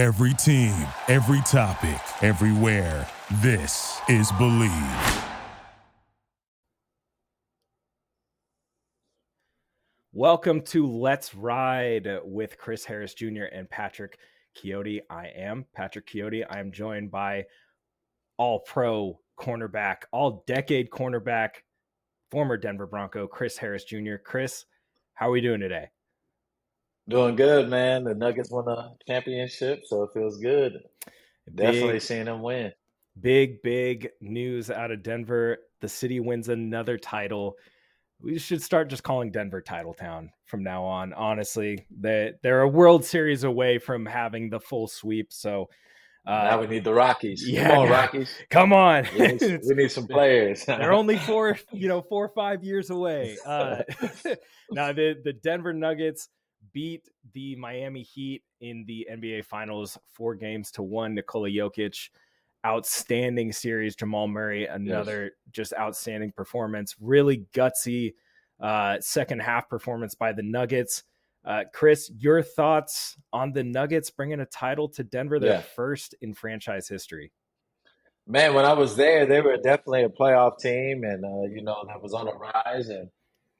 Every team, every topic, everywhere. This is Believe. Welcome to Let's Ride with Chris Harris Jr. and Patrick Chiotti. I am Patrick Chiotti. I am joined by all pro cornerback, all decade cornerback, former Denver Bronco, Chris Harris Jr. Chris, how are we doing today? Doing good, man. The Nuggets won a championship, so it feels good. Definitely big, seeing them win. Big, big news out of Denver. The city wins another title. We should start just calling Denver Title Town from now on. Honestly, they they're a World Series away from having the full sweep. So uh, now we need the Rockies. Yeah, come on, Rockies. Come on. We need, we need some players. they're only four, you know, four or five years away. Uh, now the the Denver Nuggets beat the Miami Heat in the NBA Finals, four games to one. Nikola Jokic, outstanding series. Jamal Murray, another yes. just outstanding performance. Really gutsy uh, second half performance by the Nuggets. Uh, Chris, your thoughts on the Nuggets bringing a title to Denver, their yeah. first in franchise history? Man, when I was there, they were definitely a playoff team, and uh, you know that was on the rise. And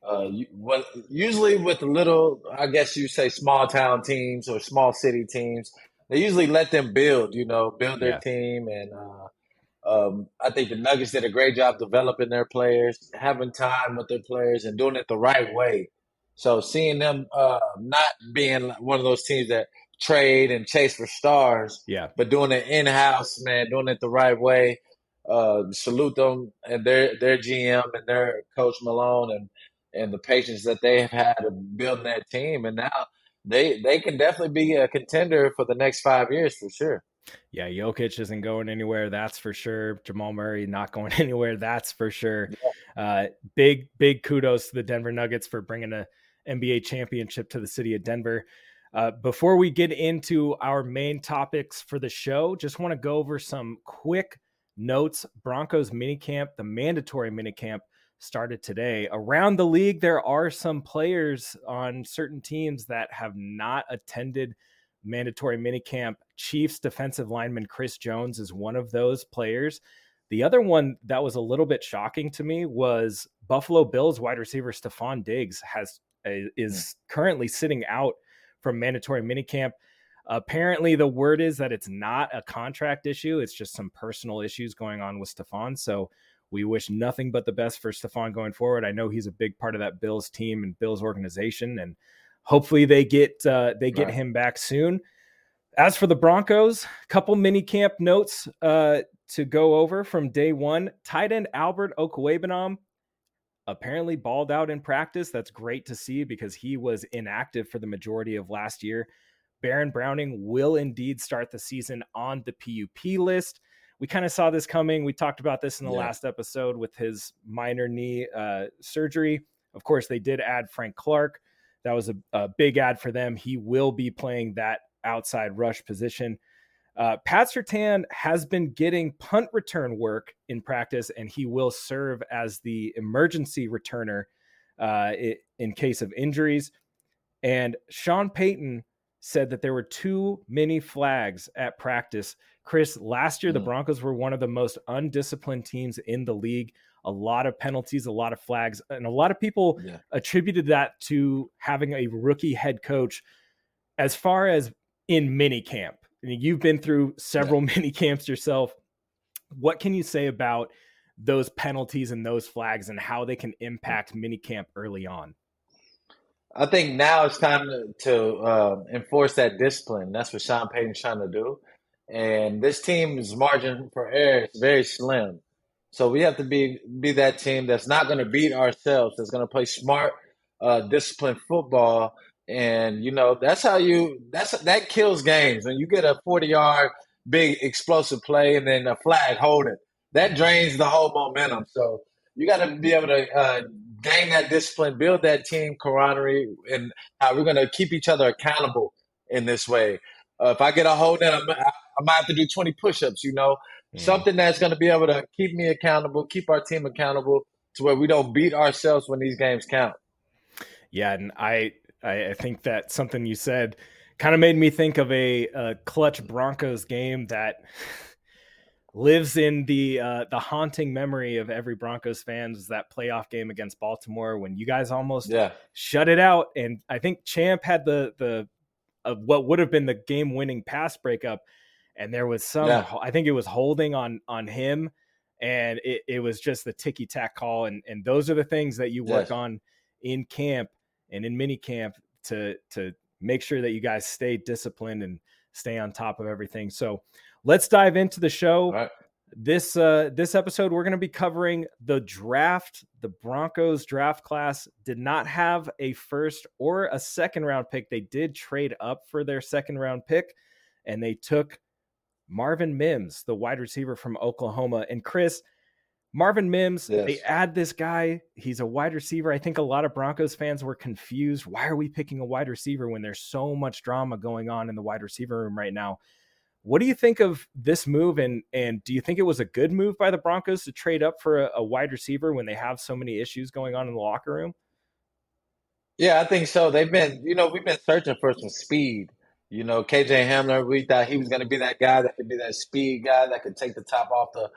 uh, you, what, usually with little, I guess you say small town teams or small city teams, they usually let them build, you know, build their yeah. team. And uh, um, I think the Nuggets did a great job developing their players, having time with their players, and doing it the right way. So seeing them uh, not being one of those teams that trade and chase for stars, yeah, but doing it in house, man, doing it the right way. Uh, salute them and their their GM and their coach Malone and and the patience that they have had of building that team. And now they they can definitely be a contender for the next five years for sure. Yeah, Jokic isn't going anywhere. That's for sure. Jamal Murray not going anywhere. That's for sure. Yeah. Uh, big big kudos to the Denver Nuggets for bringing a NBA championship to the city of Denver. Uh, before we get into our main topics for the show, just want to go over some quick notes. Broncos minicamp, the mandatory minicamp started today. Around the league, there are some players on certain teams that have not attended mandatory minicamp. Chiefs defensive lineman Chris Jones is one of those players. The other one that was a little bit shocking to me was Buffalo Bills wide receiver Stefon Diggs has hmm. is currently sitting out from mandatory minicamp. Apparently, the word is that it's not a contract issue; it's just some personal issues going on with Stefon. So we wish nothing but the best for Stefon going forward. I know he's a big part of that Bills team and Bills organization, and hopefully they get uh, they get right. him back soon. As for the Broncos, couple mini camp notes uh, to go over from day one. Tight end Albert Okwuegbunam apparently balled out in practice. That's great to see because he was inactive for the majority of last year. Baron Browning will indeed start the season on the PUP list we kind of saw this coming. We talked about this in the yeah. last episode with his minor knee uh, surgery. Of course, they did add Frank Clark. That was a, a, big ad for them. He will be playing that outside rush position. Uh, Pat Surtain has been getting punt return work in practice, and he will serve as the emergency returner uh, in case of injuries. And Sean Payton said that there were too many flags at practice. Chris, last year, mm. the Broncos were one of the most undisciplined teams in the league. A lot of penalties, a lot of flags, and a lot of people yeah. attributed that to having a rookie head coach. As far as in mini camp, I mean, you've been through several yeah. mini camps yourself. What can you say about those penalties and those flags and how they can impact mini camp early on? I think now it's time to, to uh, enforce that discipline. That's what Sean Payton's trying to do. And this team's margin for error is very slim. So we have to be be that team that's not going to beat ourselves. That's going to play smart, uh, disciplined football. And you know that's how you that's that kills games. When you get a forty yard big explosive play and then a flag holding, that drains the whole momentum. So you got to be able to uh, gain that discipline, build that team camaraderie, and how we're going to keep each other accountable in this way. Uh, if I get a hold in, I'm, I might have to do 20 push-ups, you know, mm. something that's going to be able to keep me accountable, keep our team accountable to where we don't beat ourselves when these games count. Yeah. And I, I think that something you said kind of made me think of a, a clutch Broncos game that lives in the uh, the haunting memory of every Broncos fan was that playoff game against Baltimore when you guys almost yeah. shut it out. And I think Champ had the the of what would have been the game winning pass breakup, and there was some Yeah. I think it was holding on on him, and it, it was just the ticky tack call. And and those are the things that you work Yes. on in camp and in mini camp to to make sure that you guys stay disciplined and stay on top of everything. So let's dive into the show. Right. This uh this episode we're going to be covering the draft. The Broncos draft class did not have a first or a second round pick. They did trade up for their second round pick and they took Marvin Mims, the wide receiver from Oklahoma. And Chris, Marvin Mims, they add this guy. He's a wide receiver. I think a lot of Broncos fans were confused. Why are we picking a wide receiver when there's so much drama going on in the wide receiver room right now? What do you think of this move, and and do you think it was a good move by the Broncos to trade up for a, a wide receiver when they have so many issues going on in the locker room? Yeah, I think so. They've been, you know, we've been searching for some speed. You know, KJ Hamler, we thought he was going to be that guy that could be that speed guy that could take the top off the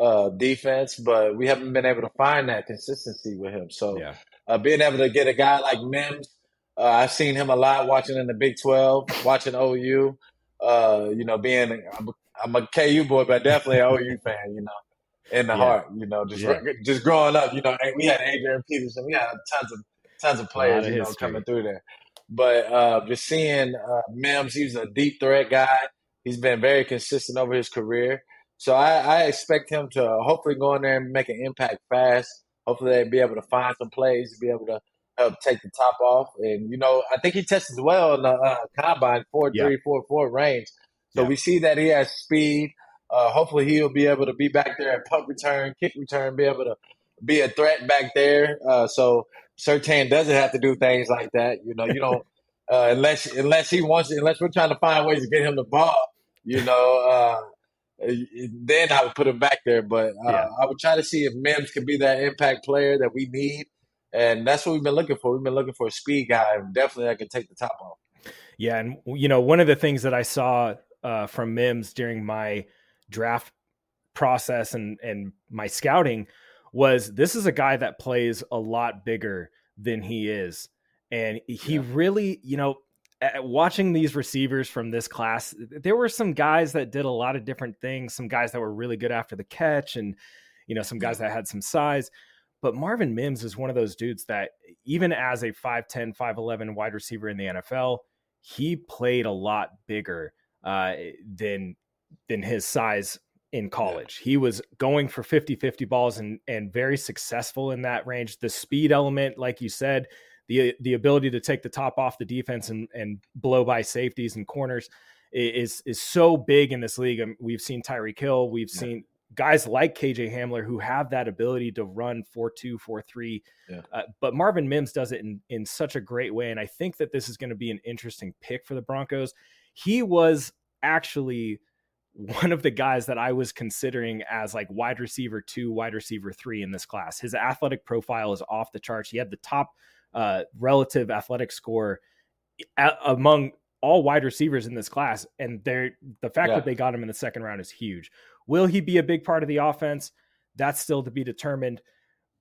uh, defense, but we haven't been able to find that consistency with him. So Yeah, uh, being able to get a guy like Mims, uh, I've seen him a lot watching in the Big 12, watching OU. Uh, you know, being I'm a, I'm a KU boy, but definitely an OU fan. You know, in the Yeah. heart. You know, just Yeah. just growing up. You know, and we had Adrian Peterson. We had tons of tons of players. of You know, history. coming through there. But uh, just seeing uh, Mims, he's a deep threat guy. He's been very consistent over his career. So I, I expect him to hopefully go in there and make an impact fast. Hopefully they'll be able to find some plays to be able to help take the top off. And you know, I think he tested well in the uh, combine four Yeah. three four four range. So Yeah. we see that he has speed. Uh, hopefully he'll be able to be back there at punt return, kick return, be able to be a threat back there. Uh, so Surtain doesn't have to do things like that. You know, you don't uh, unless unless he wants unless we're trying to find ways to get him the ball. You know, uh, then I would put him back there. But uh, Yeah. I would try to see if Mims could be that impact player that we need, and that's what we've been looking for. We've been looking for a speed guy, definitely that can take the top off. Yeah, and you know, one of the things that I saw uh, from Mims during my draft process and and my scouting was this is a guy that plays a lot bigger than he is, and he Yeah. really, you know, watching these receivers from this class, there were some guys that did a lot of different things. Some guys that were really good after the catch, and you know, some guys that had some size. But Marvin Mims is one of those dudes that, even as a 5'10, 5'11 wide receiver in the NFL, he played a lot bigger uh, than than his size in college. He was going for 50-50 balls and and very successful in that range. The speed element, like you said, the the ability to take the top off the defense and and blow by safeties and corners is is so big in this league. Um, We've seen Tyreek Hill, we've Yeah. seen guys like KJ Hamler who have that ability to run 4-2, 4-3. Yeah. Uh, but Marvin Mims does it in in such a great way and I think that this is going to be an interesting pick for the Broncos. He was actually one of the guys that I was considering as like wide receiver two, wide receiver three in this class. His athletic profile is off the charts. He had the top uh, relative athletic score a- among all wide receivers in this class, and they're the fact Yeah. that they got him in the second round is huge. Will he be a big part of the offense? That's still to be determined.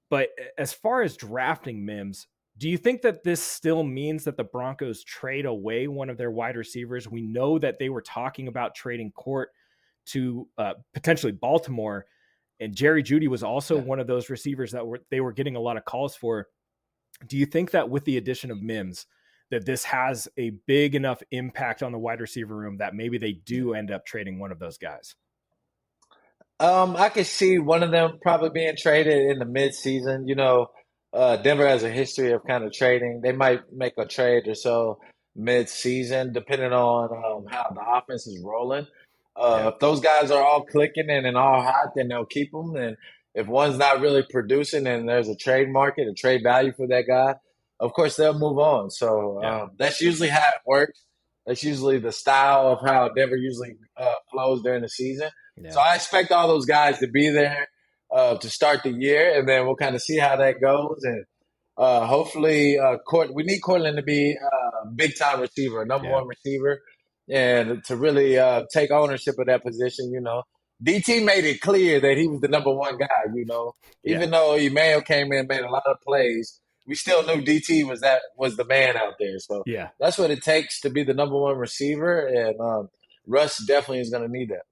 But as far as drafting Mims, do you think that this still means that the Broncos trade away one of their wide receivers? We know that they were talking about trading Court to uh, potentially Baltimore, and Jerry Jeudy was also Yeah. one of those receivers that were they were getting a lot of calls for. Do you think that with the addition of Mims, that this has a big enough impact on the wide receiver room that maybe they do end up trading one of those guys? Um, I could see one of them probably being traded in the mid-season. You know, uh, Denver has a history of kind of trading. They might make a trade or so mid-season, depending on um, how the offense is rolling. Uh, Yeah. If those guys are all clicking and, and all hot, then they'll keep them. And if one's not really producing and there's a trade market, a trade value for that guy, of course they'll move on. So Yeah. um, that's usually how it works. That's usually the style of how Denver usually uh, flows during the season. Yeah. So I expect all those guys to be there uh, to start the year, and then we'll kind of see how that goes. And Uh, hopefully, uh, Court, we need Courtland to be a big time receiver, a number Yeah. one receiver, and to really uh, take ownership of that position. You know, DT made it clear that he was the number one guy. You know, Yeah. even though Emmanuel came in and made a lot of plays, we still knew DT was that was the man out there. So Yeah. that's what it takes to be the number one receiver, and um, Russ definitely is going to need that.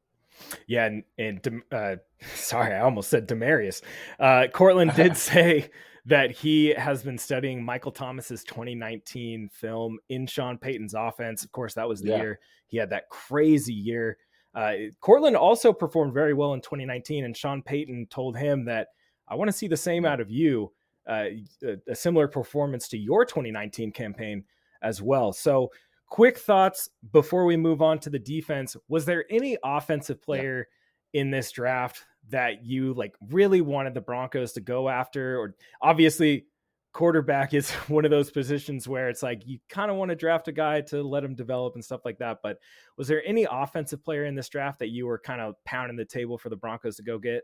Yeah, and, and uh, sorry, I almost said Demaryius. Uh, Courtland did say that he has been studying Michael Thomas's 2019 film in Sean Payton's offense. Of course, that was the Yeah. year he had that crazy year. Uh, Courtland also performed very well in 2019, and Sean Payton told him that I want to see the same out of you, uh, a, a similar performance to your 2019 campaign as well. So, quick thoughts before we move on to the defense. Was there any offensive player in this draft that you like really wanted the Broncos to go after? Or obviously, quarterback is one of those positions where it's like you kind of want to draft a guy to let him develop and stuff like that. But was there any offensive player in this draft that you were kind of pounding the table for the Broncos to go get?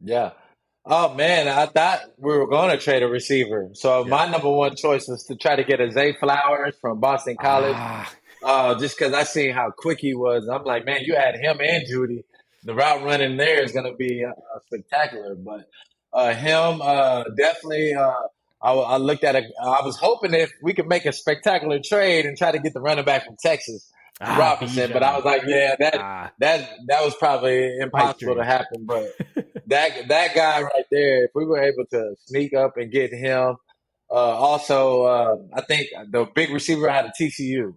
Yeah. Oh man, I thought we were going to trade a receiver. So Yeah. my number one choice was to try to get a Zay Flowers from Boston College. Ah, Uh, just because I seen how quick he was, I'm like, man, you had him and Jeudy. The route running there is going to be uh, spectacular. But uh, him, uh, definitely. Uh, I, I looked at it. I was hoping if we could make a spectacular trade and try to get the running back from Texas, ah, Robinson. But I was like, yeah, that ah, that that was probably impossible to happen. But that that guy right there, if we were able to sneak up and get him, uh, also uh, I think the big receiver out of TCU.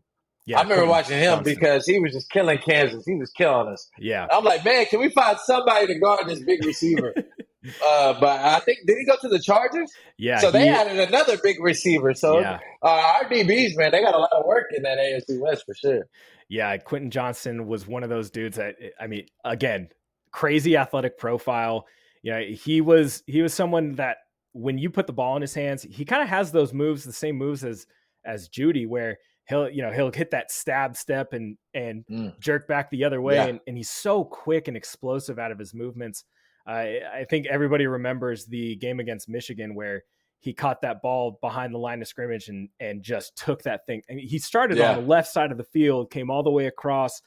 Yeah, I remember watching him Johnston. because he was just killing Kansas. He was killing us. yeah, I'm like, man, can we find somebody to guard this big receiver? uh, but I think did he go to the Chargers? yeah. so they he- added another big receiver. So yeah. uh, our DBs, man, they got a lot of work in that AFC West for sure. Yeah, Quentin Johnston was one of those dudes that I mean, again, crazy athletic profile. You know, he was he was someone that when you put the ball in his hands, he kind of has those moves, the same moves as as Jeudy, where he'll you know he'll hit that stab step and and Mm. jerk back the other way, Yeah. and, and he's so quick and explosive out of his movements. I I think everybody remembers the game against Michigan where he caught that ball behind the line of scrimmage and and just took that thing. I mean, he started Yeah. on the left side of the field, came all the way across,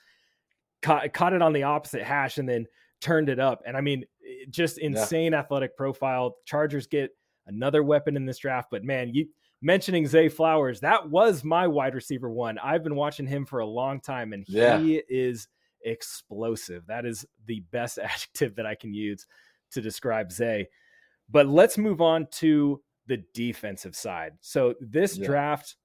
caught caught it on the opposite hash, and then turned it up. And I mean, just insane athletic profile. Chargers get another weapon in this draft, but man, you mentioning Zay Flowers, that was my wide receiver one. I've been watching him for a long time, and Yeah. he is explosive. That is the best adjective that I can use to describe Zay. But let's move on to the defensive side. So this Yeah. draft,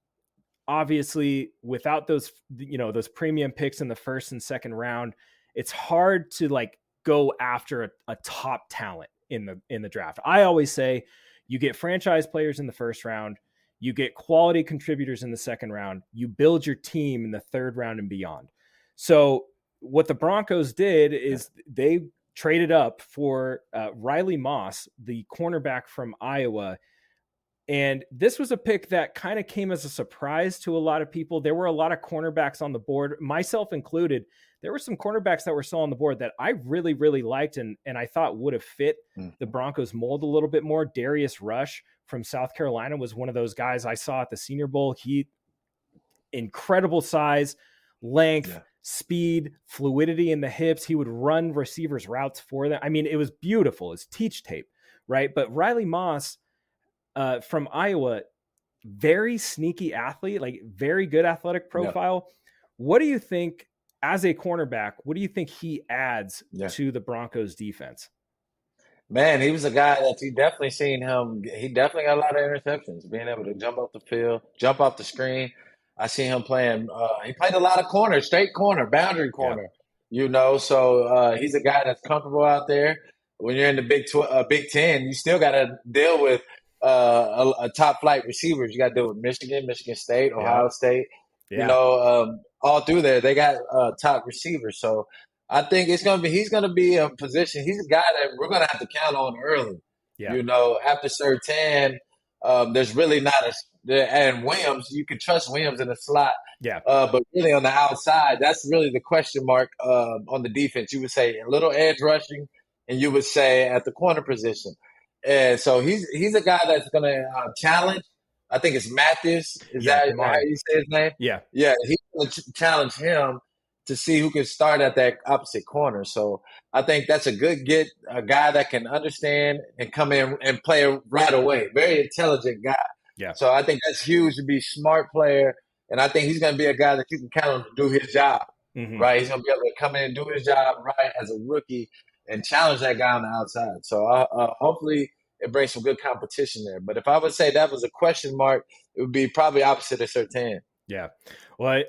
obviously, without those, you know, those premium picks in the first and second round, it's hard to like go after a, a top talent in the in the draft. I always say you get franchise players in the first round, you get quality contributors in the second round, you build your team in the third round and beyond. So what the Broncos did is they traded up for uh, Riley Moss, the cornerback from Iowa. And this was a pick that kind of came as a surprise to a lot of people. There were a lot of cornerbacks on the board, myself included. There were some cornerbacks that were still on the board that I really, really liked and, and I thought would have fit Mhm. the Broncos mold a little bit more. Darius Rush from South Carolina was one of those guys I saw at the Senior Bowl. He incredible size, length, Yeah. speed, fluidity in the hips. He would run receivers' routes for them. I mean, it was beautiful. It's teach tape, right? But Riley Moss uh, from Iowa, very sneaky athlete, like very good athletic profile. What do you think as a cornerback? What do you think he adds Yeah. to the Broncos defense? Man, he was a guy that you definitely seen him. He definitely got a lot of interceptions, being able to jump off the field, jump off the screen. I see him playing. Uh, he played a lot of corner, straight corner, boundary corner. You know, so uh, he's a guy that's comfortable out there. When you're in the Big Tw- uh, Big Ten, you still got to deal with uh, a, a top flight receivers. You got to deal with Michigan, Michigan State, Ohio State. Yeah. You know, um, all through there, they got uh, top receivers. So I think it's gonna be. He's gonna be a position. He's a guy that we're gonna have to count on early. Yeah. You know, after Surtain, um, there's really not a. And Williams, you can trust Williams in the slot. Yeah. Uh, but really on the outside, that's really the question mark um, on the defense. You would say a little edge rushing, and you would say at the corner position. and so he's he's a guy that's going to uh, challenge. I think it's Mathis. Is Yeah, that how you say his name? Yeah. Yeah, he's going to challenge him to see who can start at that opposite corner. So I think that's a good get, a guy that can understand and come in and play right away. Very intelligent guy. Yeah. So I think that's huge to be smart player, and I think he's going to be a guy that you can count on to do his job. Mhm. Right, he's going to be able to come in and do his job right as a rookie and challenge that guy on the outside. So uh, uh, hopefully it brings some good competition there. But if I would say that was a question mark, it would be probably opposite of Surtain. Yeah. Well,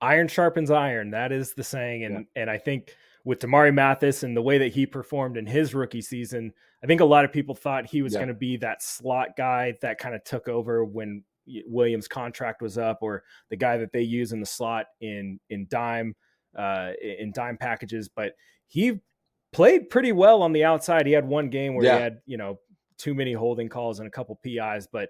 iron sharpens iron. That is the saying. And and I think with Damari Mathis and the way that he performed in his rookie season, I think a lot of people thought he was Yeah. going to be that slot guy that kind of took over when Williams' contract was up, or the guy that they use in the slot in in dime uh, in dime packages. But he played pretty well on the outside. He had one game where Yeah. he had you know too many holding calls and a couple PIs, but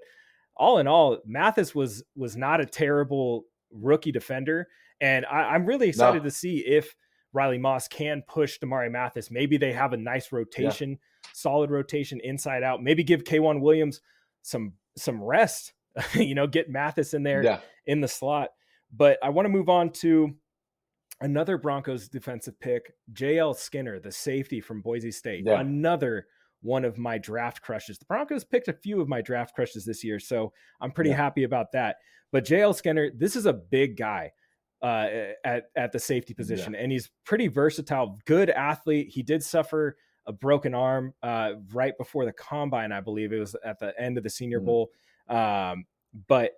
all in all, Mathis was was not a terrible rookie defender, and I, I'm really excited to see if Riley Moss can push Damari Mathis. Maybe they have a nice rotation, solid rotation inside out. Maybe give K'Waun Williams some some rest. you know, get Mathis in there Yeah, in the slot. But I want to move on to another Broncos defensive pick, JL Skinner, the safety from Boise State. Yeah. Another one of my draft crushes. The Broncos picked a few of my draft crushes this year, so I'm pretty Yeah. happy about that. But JL Skinner, this is a big guy uh, at at the safety position, and he's pretty versatile. Good athlete. He did suffer a broken arm uh, right before the combine, I believe it was at the end of the Senior Mhm. Bowl. Um, but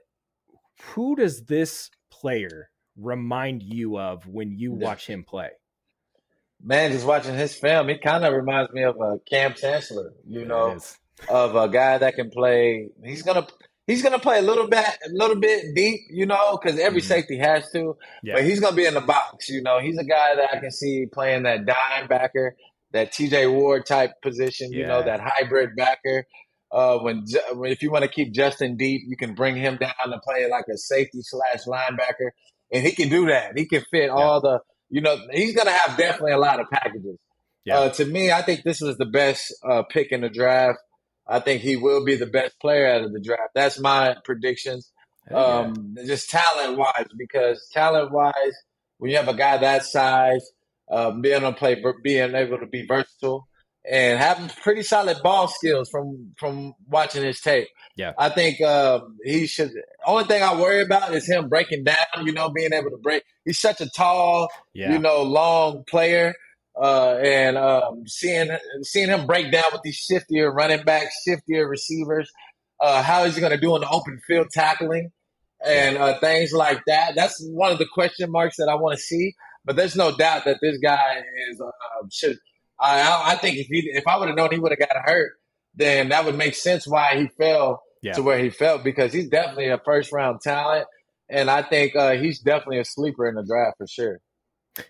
who does this player remind you of when you watch him play? man, just watching his film, he kind of reminds me of uh, Kam Chancellor. You know, of a guy that can play. He's gonna he's gonna play a little bit a little bit deep, you know, because every Mhm. safety has to. Yeah. But he's gonna be in the box. You know, he's a guy that I can see playing that dime backer, that T.J. Ward type position. You know, Yeah. that hybrid backer. Uh, when Ju- when- if you want to keep Justin deep, you can bring him down to play like a safety slash linebacker, and he can do that. He can fit all the. You know, he's gonna have definitely a lot of packages. Yeah. Uh, to me, I think this was the best uh, pick in the draft. I think he will be the best player out of the draft. That's my predictions. Yeah. Um, just talent wise, because talent wise, when you have a guy that size, uh, being able to play, being able to be versatile, and having pretty solid ball skills from from watching his tape. Yeah. I think um, he should. Only thing I worry about is him breaking down. You know, being able to break. He's such a tall, yeah. you know, long player. Uh, and um, seeing seeing him break down with these shiftier running backs, shiftier receivers, uh, how is he going to do in the open field tackling and uh, things like that? That's one of the question marks that I want to see. But there's no doubt that this guy is uh, should. I I- think if he if I would have known he would have got hurt, then that would make sense why he fell Yeah. to where he fell because he's definitely a first round talent, and I think uh, he's definitely a sleeper in the draft for sure.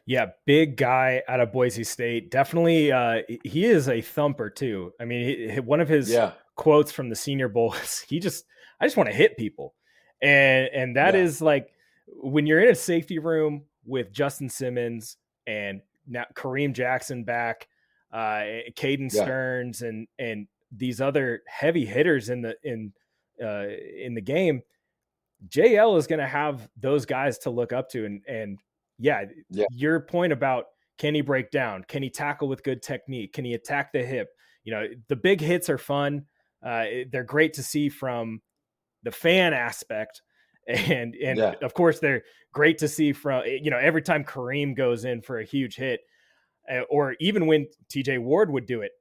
Yeah, big guy out of Boise State. Definitely, uh, he is a thumper too. I mean, he, he- one of his Yeah, quotes from the Senior Bowl is, "He just, I just want to hit people," and and that Yeah. is like when you're in a safety room with Justin Simmons and now Kareem Jackson back, uh, Caden Yeah. Sterns, and and these other heavy hitters in the in uh, in the game. JL is going to have those guys to look up to, and and yeah, Yeah. your point about can he break down? Can he tackle with good technique? Can he attack the hip? You know, the big hits are fun. Uh, they're great to see from the fan aspect, and and Yeah. of course they're great to see from you know every time Kareem goes in for a huge hit, uh, or even when T.J. Ward would do it,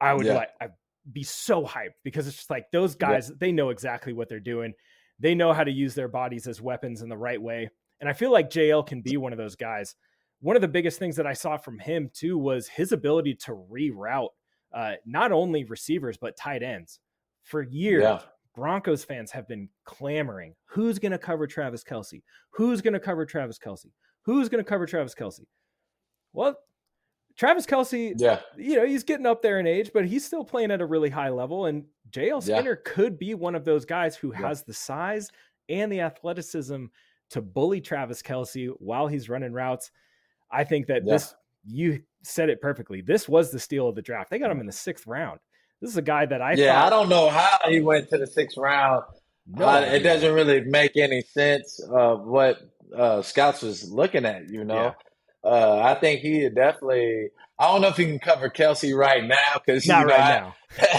I would Yeah. like I'd be so hyped because it's just like those guys they know exactly what they're doing. They know how to use their bodies as weapons in the right way. And I feel like JL can be one of those guys. One of the biggest things that I saw from him too was his ability to reroute uh, not only receivers but tight ends. For years, Yeah. Broncos fans have been clamoring, "Who's going to cover Travis Kelce? Who's going to cover Travis Kelce? Who's going to cover Travis Kelce?" Well, Travis Kelce, yeah, you know, he's getting up there in age, but he's still playing at a really high level. And JL Yeah. Skinner could be one of those guys who Yeah. has the size and the athleticism to bully Travis Kelce while he's running routes. I think that Yeah. this, you said it perfectly. This was the steal of the draft. They got him in the sixth round. This is a guy that I yeah, thought, I don't know how he went to the sixth round. No Uh, it doesn't really make any sense of what uh, scouts was looking at. You know, uh, I think he definitely. I don't know if he can cover Kelce right now because not you know, right now.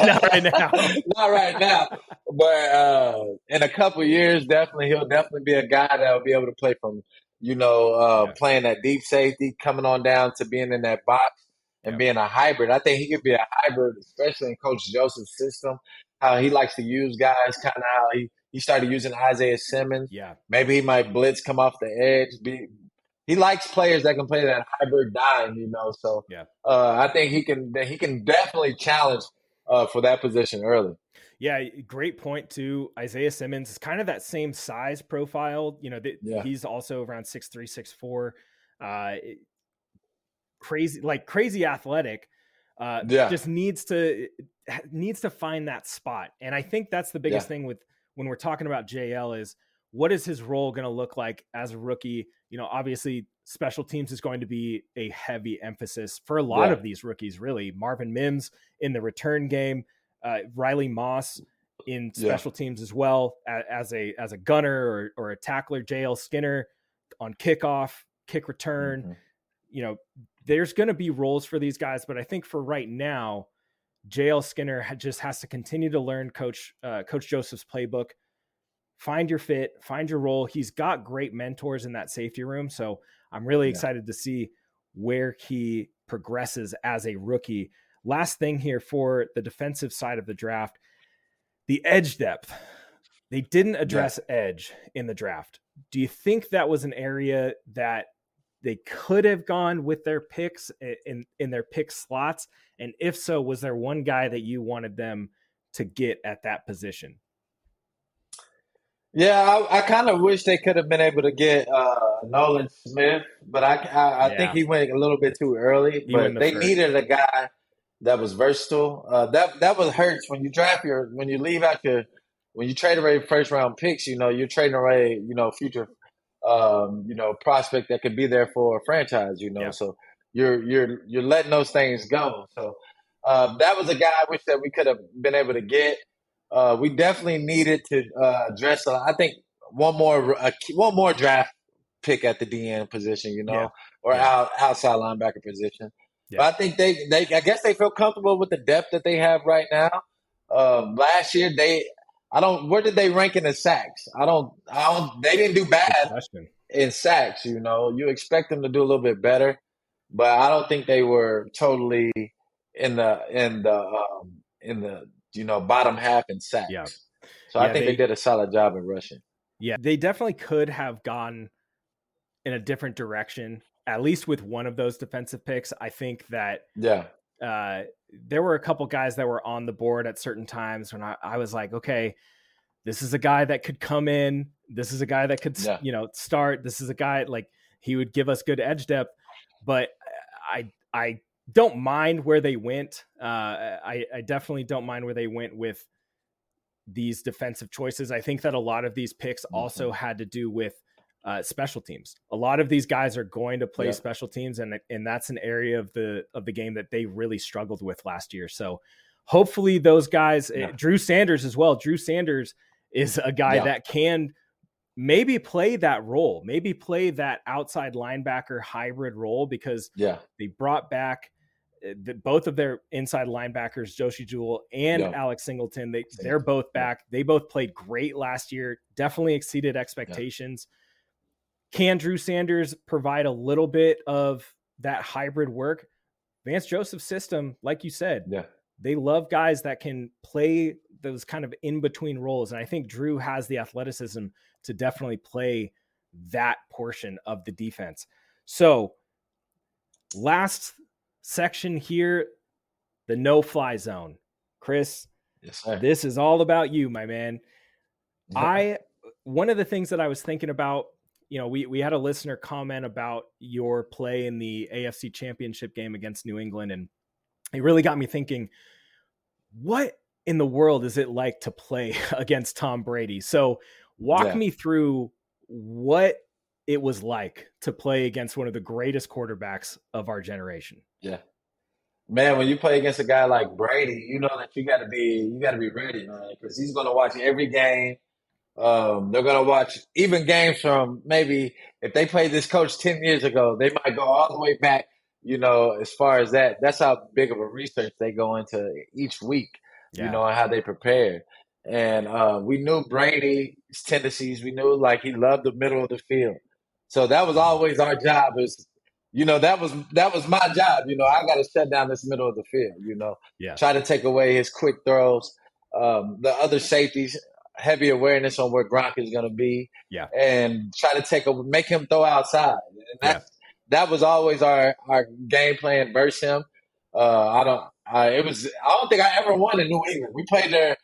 Not right now. not right now. But uh, in a couple of years, definitely he'll definitely be a guy that will be able to play from you know uh, Yeah. playing that deep safety, coming on down to being in that box and Yeah. being a hybrid. I think he could be a hybrid, especially in Coach Joseph's system. How he likes to use guys, kind of how he he started using Isaiah Simmons. Yeah. Maybe he might blitz, come off the edge. Be he likes players that can play that hybrid dime, you know. So Yeah. uh, I think he can he can definitely challenge uh, for that position early. Yeah, great point too. Isaiah Simmons is kind of that same size profile. You know, th- Yeah. he's also around six three, six four. Uh, crazy, like crazy athletic. Uh, Yeah. just needs to needs to find that spot, and I think that's the biggest Yeah. thing with when we're talking about JL is what is his role going to look like as a rookie? You know, obviously special teams is going to be a heavy emphasis for a lot Yeah. of these rookies. Really, Marvin Mims in the return game, uh, Riley Moss in Yeah. special teams as well as a as a gunner or, or a tackler. JL Skinner on kickoff, kick return. Mhm. You know, there's going to be roles for these guys, but I think for right now, JL Skinner just has to continue to learn Coach uh, Coach Joseph's playbook. Find your fit, find your role. He's got great mentors in that safety room, so I'm really Yeah. excited to see where he progresses as a rookie. Last thing here for the defensive side of the draft, the edge depth. They didn't address edge in the draft. Do you think that was an area that they could have gone with their picks in in their pick slots? And if so, was there one guy that you wanted them to get at that position? Yeah, I, I kind of wish they could have been able to get uh, Nolan Smith, but I, I, I Yeah. think he went a little bit too early. He went But the they first. needed a guy that was versatile. Uh, that that was hurts when you draft your when you leave out your when you trade away first round picks. You know, you're trading away you know future um, you know prospect that could be there for a franchise. You know, Yeah. so you're you're you're letting those things go. So uh, that was a guy I wish that we could have been able to get. Uh, we definitely needed to uh, address. Uh, I think one more uh, one more draft pick at the DN position, you know, Yeah. or Yeah. out, outside linebacker position. Yeah. But I think they they I guess they feel comfortable with the depth that they have right now. Um, last year they I don't where did they rank in the sacks? I don't I don't they didn't do bad in sacks. You know, you expect them to do a little bit better, but I don't think they were totally in the in the um, in the you know bottom half in sacks. Yeah. So Yeah, I think they- they, did a solid job in rushing. Yeah, they definitely could have gone in a different direction, at least with one of those defensive picks. I think that Yeah, uh, there were a couple guys that were on the board at certain times when I, I was like, okay, this is a guy that could come in. This is a guy that could, Yeah. you know, start. This is a guy like he would give us good edge depth. But I, I don't mind where they went. Uh, I, I definitely don't mind where they went with these defensive choices. I think that a lot of these picks also had to do with uh, special teams. A lot of these guys are going to play Yeah. special teams, and and that's an area of the of the game that they really struggled with last year. So hopefully those guys, eh, Yeah. Drew Sanders as well. Drew Sanders is a guy Yeah. that can maybe play that role, maybe play that outside linebacker hybrid role because yeah, they brought back Eh, the, both of their inside linebackers, Josey Jewell and Yeah. Alex Singleton. They Singleton, they're both yeah. back. They both played great last year. Definitely exceeded expectations. Can Drew Sanders provide a little bit of that hybrid work? Vance Joseph's system, like you said, yeah, they love guys that can play those kind of in between roles. And I think Drew has the athleticism to definitely play that portion of the defense. So, last section here the no fly zone. Chris, yes, this is all about you, my man. I one of the things that I was thinking about, you know, we we had a listener comment about your play in the AFC Championship game against New England and it really got me thinking what in the world is it like to play against Tom Brady? So, walk Yeah. me through what it was like to play against one of the greatest quarterbacks of our generation. Yeah. Man, when you play against a guy like Brady, you know that you got to be you got to be ready, man, because he's going to watch every game. Um, they're going to watch even games from maybe if they played this coach ten years ago, they might go all the way back. You know, as far as that, that's how big of a research they go into each week. Yeah. You know, and how they prepare. And uh, we knew Brady's tendencies. We knew like he loved the middle of the field. So that was always our job. Is you know that was that was my job. You know, I got to shut down this middle of the field. You know, Yeah. try to take away his quick throws. Um, the other safeties, heavy awareness on where Gronk is going to be. Yeah. and try to take a make him throw outside. And that that was always our our game plan versus him. Uh, I don't. I, it was. I don't think I ever won in New England. We played there.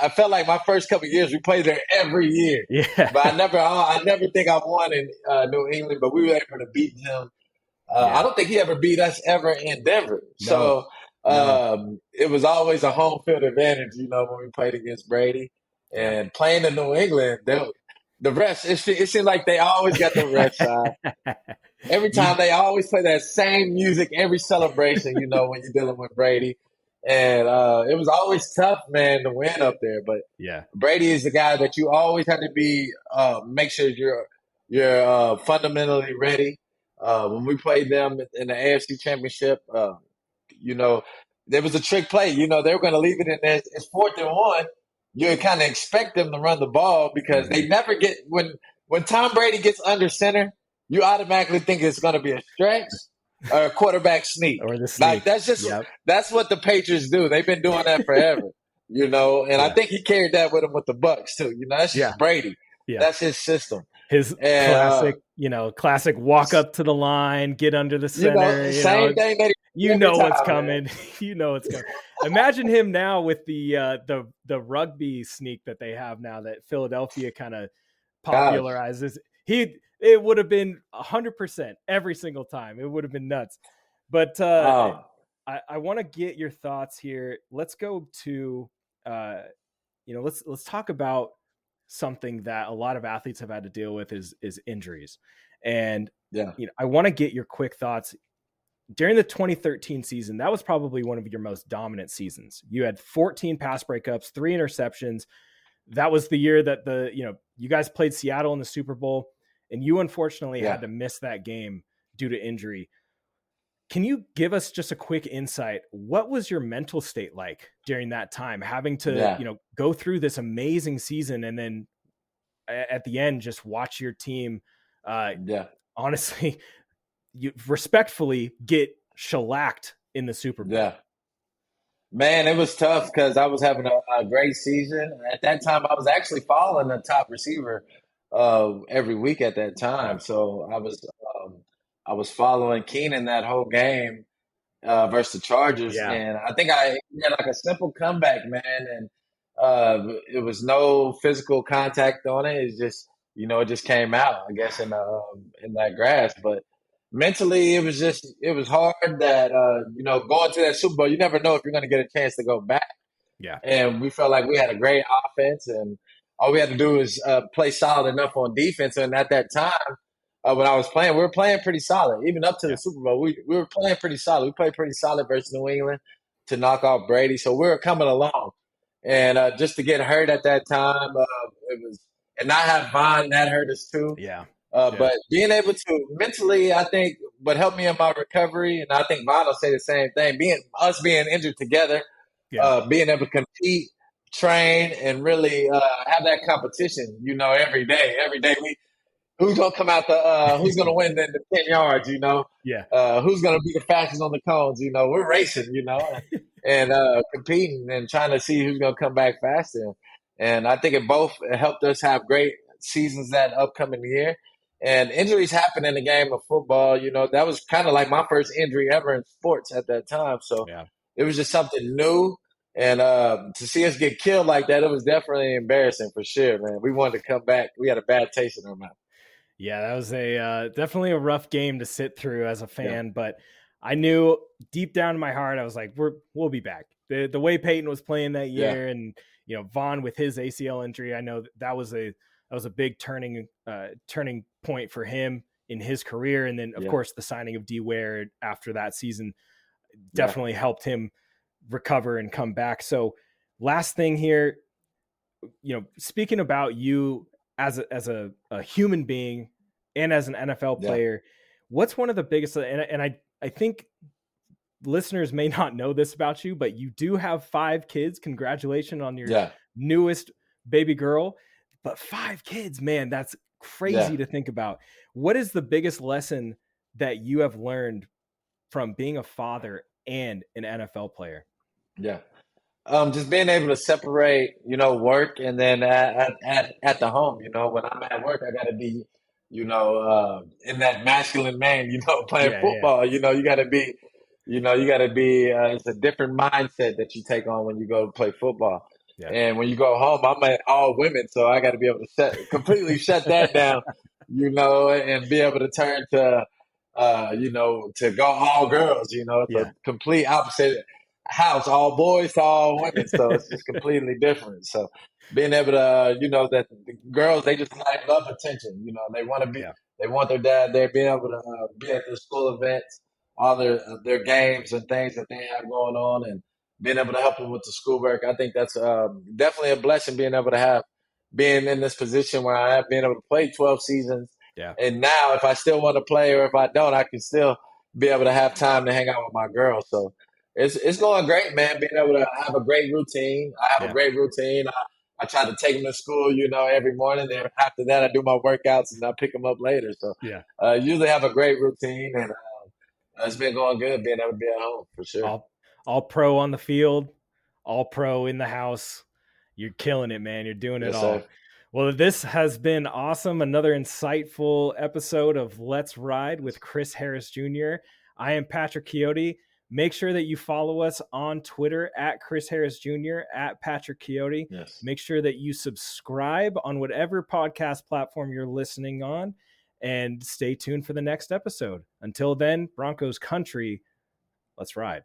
I felt like my first couple of years we played there every year Yeah. but I never, I, I never think I won in uh, New England. But we were able to beat him. Uh, Yeah. I don't think he ever beat us ever in Denver. No. So No. um, it was always a home field advantage, you know, when we played against Brady and playing in New England. They, the rest, it, it seemed like they always got the ref side. Every time they always play that same music every celebration, you know, when you're dealing with Brady. And uh, it was always tough, man, to win up there. But yeah. Brady is the guy that you always have to be uh, make sure you're you're uh, fundamentally ready. Uh, when we played them in the AFC Championship, uh, you know there was a trick play. You know they were going to leave it in there. It's fourth and one. You kind of expect them to run the ball because they never get when when Tom Brady gets under center. You automatically think it's going to be a stretch or a quarterback sneak. Or the Like sneak. that's just Yep. that's what the Patriots do. They've been doing that forever, you know. And Yeah. I think he carried that with him with the Bucs too. You know, that's just Yeah. Brady. Yeah. That's his system. His And, uh, classic, you know, classic walk up to the line, get under the You center. know, you same know, thing that you know what's time, man. coming. you know what's coming. Imagine him now with the uh, the the rugby sneak that they have now that Philadelphia kind of popularizes. He it would have been hundred percent every single time. It would have been nuts. But uh, Oh, I, I want to get your thoughts here. Let's go to uh, you know, let's let's talk about something that a lot of athletes have had to deal with is is injuries. And yeah, you know, I want to get your quick thoughts. During the 2013 season, that was probably one of your most dominant seasons. You had 14 pass breakups, three interceptions. That was the year that the, you know, you guys played Seattle in the Super Bowl and you unfortunately Yeah. had to miss that game due to injury. Can you give us just a quick insight? What was your mental state like during that time, having to, Yeah. you know, go through this amazing season and then at the end just watch your team uh, yeah. honestly, you respectfully get shellacked in the Super Bowl. Yeah. Man, it was tough because I was having a, a great season. At that time, I was actually following the top receiver uh, every week at that time. So I was um, I was following Keenan that whole game uh, versus the Chargers, Yeah. and I think I had like a simple comeback, man, and uh, it was no physical contact on it. It's just you know it just came out, I guess, in the, um, in that grass, but mentally it was just it was hard that uh you know going to that Super Bowl you never know if you're going to get a chance to go back Yeah. and we felt like we had a great offense and all we had to do was uh, play solid enough on defense and at that time uh, when I was playing we were playing pretty solid even up to the Super Bowl we we were playing pretty solid we played pretty solid versus New England to knock off Brady so we were coming along and uh, just to get hurt at that time uh, it was and not have Von that hurt us too Yeah. uh, Yeah. But being able to mentally, I think, what helped me in my recovery, and I think Von will say the same thing. Being us being injured together, Yeah. uh, being able to compete, train, and really uh, have that competition. You know, every day, every day we. Who's gonna come out the? Uh, who's gonna win the, the ten yards? You know, Yeah. uh, who's gonna be the fastest on the cones? You know, we're racing. You know, and uh, competing and trying to see who's gonna come back faster. And I think it both helped us have great seasons that upcoming year. And injuries happen in the game of football. You know, that was kind of like my first injury ever in sports at that time. So Yeah. it was just something new. And uh, to see us get killed like that, it was definitely embarrassing for sure, man. We wanted to come back. We had a bad taste in our mouth. Yeah, that was a uh, definitely a rough game to sit through as a fan, but I knew deep down in my heart I was like, "We're we'll be back." The the way Peyton was playing that Yeah. year, and you know Von with his ACL injury, I know that, that was a that was a big turning uh, turning point for him in his career, and then of Yeah. course the signing of D Ware after that season. definitely yeah. helped him recover and come back. So, last thing here, you know, speaking about you as a, as a, a human being and as an NFL player, yeah. what's one of the biggest and, and I I think listeners may not know this about you, but you do have five kids. Congratulations on your yeah. newest baby girl. But five kids, man, that's crazy yeah. to think about. What is the biggest lesson that you have learned from being a father and an NFL player? Yeah. Um, just being able to separate, you know, work and then at, at, at the home, you know, when I'm at work, I got to be, you know, uh, in that masculine man, you know, playing yeah, football, yeah. you know, you got to be, you know, you got to be, uh, it's a different mindset that you take on when you go to play football. Yeah. And when you go home, I'm at all women, so I got to be able to shut, completely shut that down, you know, and be able to turn to, uh, you know, to go all girls, you know, it's a complete opposite house, all boys to all women. So it's just completely different. So being able to, you know, that the girls, they just like love attention, you know, they want to be, yeah. they want their dad there, being able to uh, be at their school events, all their, uh, their games and things that they have going on and being able to help them with the schoolwork. I think that's um, definitely a blessing being able to have, being in this position where I have been able to play 12 seasons. Yeah. And now if I still want to play or if I don't, I can still be able to have time to hang out with my girls. So it's it's going great, man. Being able to have a great routine. I have yeah. a great routine. I, I try to take them to school, you know, every morning. Then after that, I do my workouts and I pick them up later. So yeah, uh, usually have a great routine, and uh, it's been going good being able to be at home for sure. All, all pro on the field, all pro in the house. You're killing it, man. You're doing it yes, all. Sir. Well, this has been awesome. Another insightful episode of Let's Ride with Chris Harris Jr. I am Patrick Chiotti. Make sure that you follow us on Twitter at Chris Harris Jr., at Patrick Chiotti. Yes. Make sure that you subscribe on whatever podcast platform you're listening on and stay tuned for the next episode. Until then, Broncos country, let's ride.